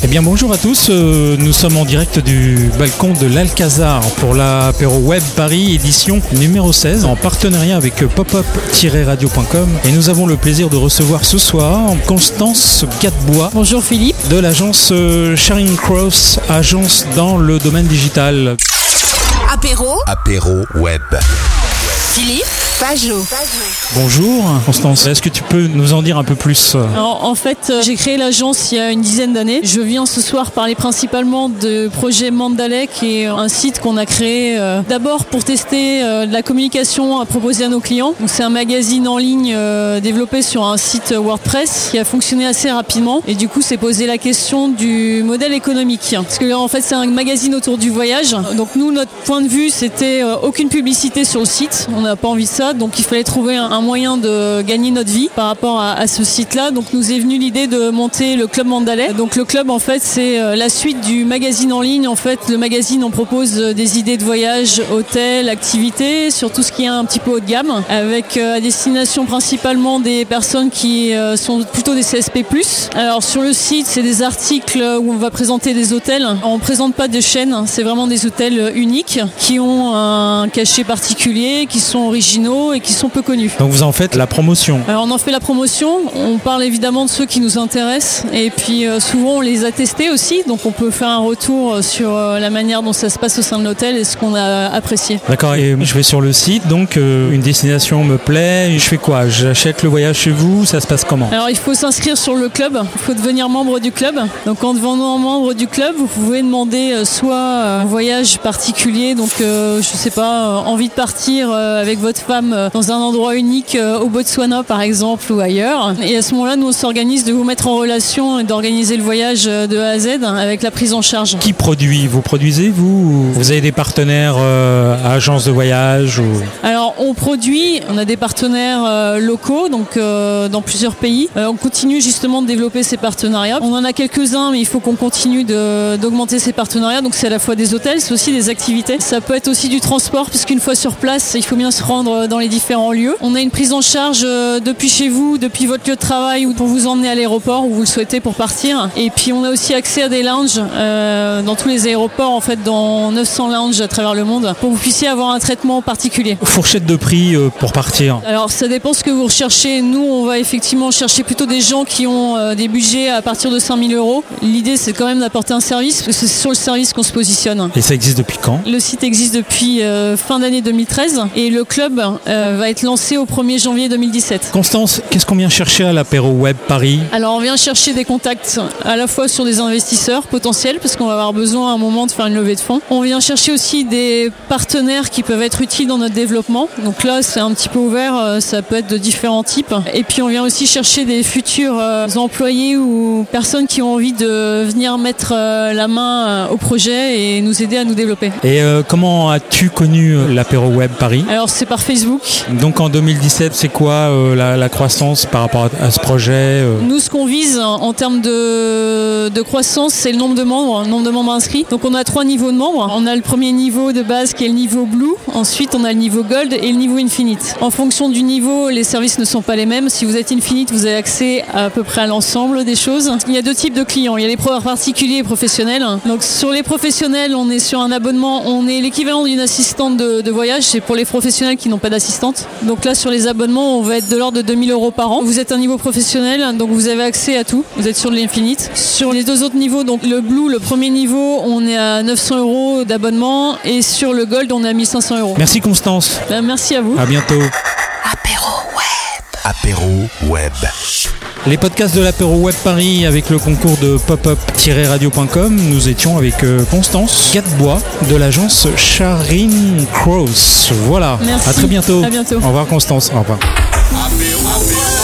Eh bien bonjour à tous, euh, nous sommes en direct du balcon de l'Alcazar pour l'apéro web Paris édition numéro 16 en partenariat avec popup-radio.com et nous avons le plaisir de recevoir ce soir Constance Gatbois Bonjour Philippe. de l'agence euh, Sharing Cross, agence dans le domaine digital. Apéro, Apéro web. Philippe, Pajot. Bonjour Constance, est-ce que tu peux nous en dire un peu plus Alors, en fait, euh, j'ai créé l'agence il y a une dizaine d'années. Je viens ce soir parler principalement de projet Mandalay, qui est un site qu'on a créé euh, d'abord pour tester euh, de la communication à proposer à nos clients. C'est un magazine en ligne euh, développé sur un site WordPress qui a fonctionné assez rapidement. Et du coup, c'est posé la question du modèle économique. Parce que en fait, c'est un magazine autour du voyage. Donc nous, notre point de vue, c'était euh, aucune publicité sur le site. On n'a pas envie de ça. Donc il fallait trouver un, moyen de gagner notre vie par rapport à, ce site-là. Donc nous est venue l'idée de monter le club Mandalay. Donc le club, en fait, c'est euh, la suite du magazine en ligne. En fait, le magazine, on propose euh, des idées de voyage, hôtels, activités, sur tout ce qui est un petit peu haut de gamme, avec euh, à destination principalement des personnes qui sont plutôt des CSP+. Alors sur le site, c'est des articles où on va présenter des hôtels. On présente pas de chaînes, hein. c'est vraiment des hôtels uniques qui ont un cachet particulier, qui sont originaux et qui sont peu connus. Donc vous en faites la promotion. Alors on en fait la promotion, on parle évidemment de ceux qui nous intéressent. Et puis euh, souvent on les a testés aussi, donc on peut faire un retour euh, sur euh, la manière dont ça se passe au sein de l'hôtel et ce qu'on a apprécié. D'accord, et je vais sur le site, donc une destination me plaît, je fais quoi? J'achète le voyage chez vous, ça se passe comment? Alors il faut s'inscrire sur le club, il faut devenir membre du club. Donc en devenant membre du club, vous pouvez demander soit un voyage particulier, donc je sais pas, envie de partir avec votre femme euh, dans un endroit unique euh, au Botswana par exemple ou ailleurs. Et à ce moment-là, nous on s'organise de vous mettre en relation et d'organiser le voyage euh, de A à Z avec la prise en charge. Qui produit? Vous produisez, vous ou Vous avez des partenaires, euh, agences de voyage ou... Alors on produit, on a des partenaires euh, locaux, donc euh, dans plusieurs pays. On continue justement de développer ces partenariats. On en a quelques-uns, mais il faut qu'on continue d'augmenter ces partenariats. Donc c'est à la fois des hôtels, c'est aussi des activités. Ça peut être aussi du transport, puisqu'une fois sur place, il faut bien se rendre dans les différents lieux. On a une prise en charge euh, depuis chez vous, depuis votre lieu de travail ou pour vous emmener à l'aéroport où vous le souhaitez pour partir. Et puis on a aussi accès à des lounges euh, dans tous les aéroports, en fait, dans 900 lounges à travers le monde, pour que vous puissiez avoir un traitement particulier. Fourchette de prix euh, pour partir. Alors ça dépend ce que vous recherchez. Nous, on va effectivement chercher plutôt des gens qui ont euh, des budgets à partir de 5000 euros. L'idée, c'est quand même d'apporter un service, parce que c'est sur le service qu'on se positionne. Et ça existe depuis quand? Le site existe depuis fin d'année 2013 et le club euh, va être lancé au 1er janvier 2017. Constance, qu'est-ce qu'on vient chercher à l'apéro web Paris Alors on vient chercher des contacts à la fois sur des investisseurs potentiels parce qu'on va avoir besoin à un moment de faire une levée de fonds. On vient chercher aussi des partenaires qui peuvent être utiles dans notre développement. Donc là c'est un petit peu ouvert, euh, ça peut être de différents types. Et puis on vient aussi chercher des futurs euh, employés ou personnes qui ont envie de venir mettre la main au projet et nous aider à nous développer. Et euh, comment as-tu connu l'apéro web Paris? Alors c'est par Facebook. Donc en 2017, c'est quoi euh, la, croissance par rapport à, ce projet euh? Nous, ce qu'on vise en termes de, croissance, c'est le nombre de membres, le nombre de membres inscrits. Donc, on a trois niveaux de membres. On a le premier niveau de base qui est le niveau Blue. Ensuite, on a le niveau Gold et le niveau Infinite. En fonction du niveau, les services ne sont pas les mêmes. Si vous êtes Infinite, vous avez accès à, peu près à l'ensemble des choses. Il y a deux types de clients. Il y a les particuliers et professionnels. Donc, sur les professionnels, on est sur un abonnement. On est l'équivalent d'une assistante de, de voyage. C'est pour les professionnels qui n'ont pas d'assistante. Donc là, sur les abonnements, on va être de l'ordre de 2000 euros par an. Vous êtes un niveau professionnel, donc vous avez accès à tout. Vous êtes sur l'infinite. Sur les deux autres niveaux, donc le blue, le premier niveau, on est à 900 euros d'abonnement et sur le gold, on est à 1500 euros. Merci Constance, Ben, merci à vous. à bientôt. Apéro web. Apéro web. Les podcasts de l'apéro web Paris avec le concours de popup-radio.com, nous étions avec euh, Constance Gatbois de l'agence Sharing Cross. Voilà, Merci. à très bientôt. À bientôt. Au revoir Constance, au revoir. Apéro.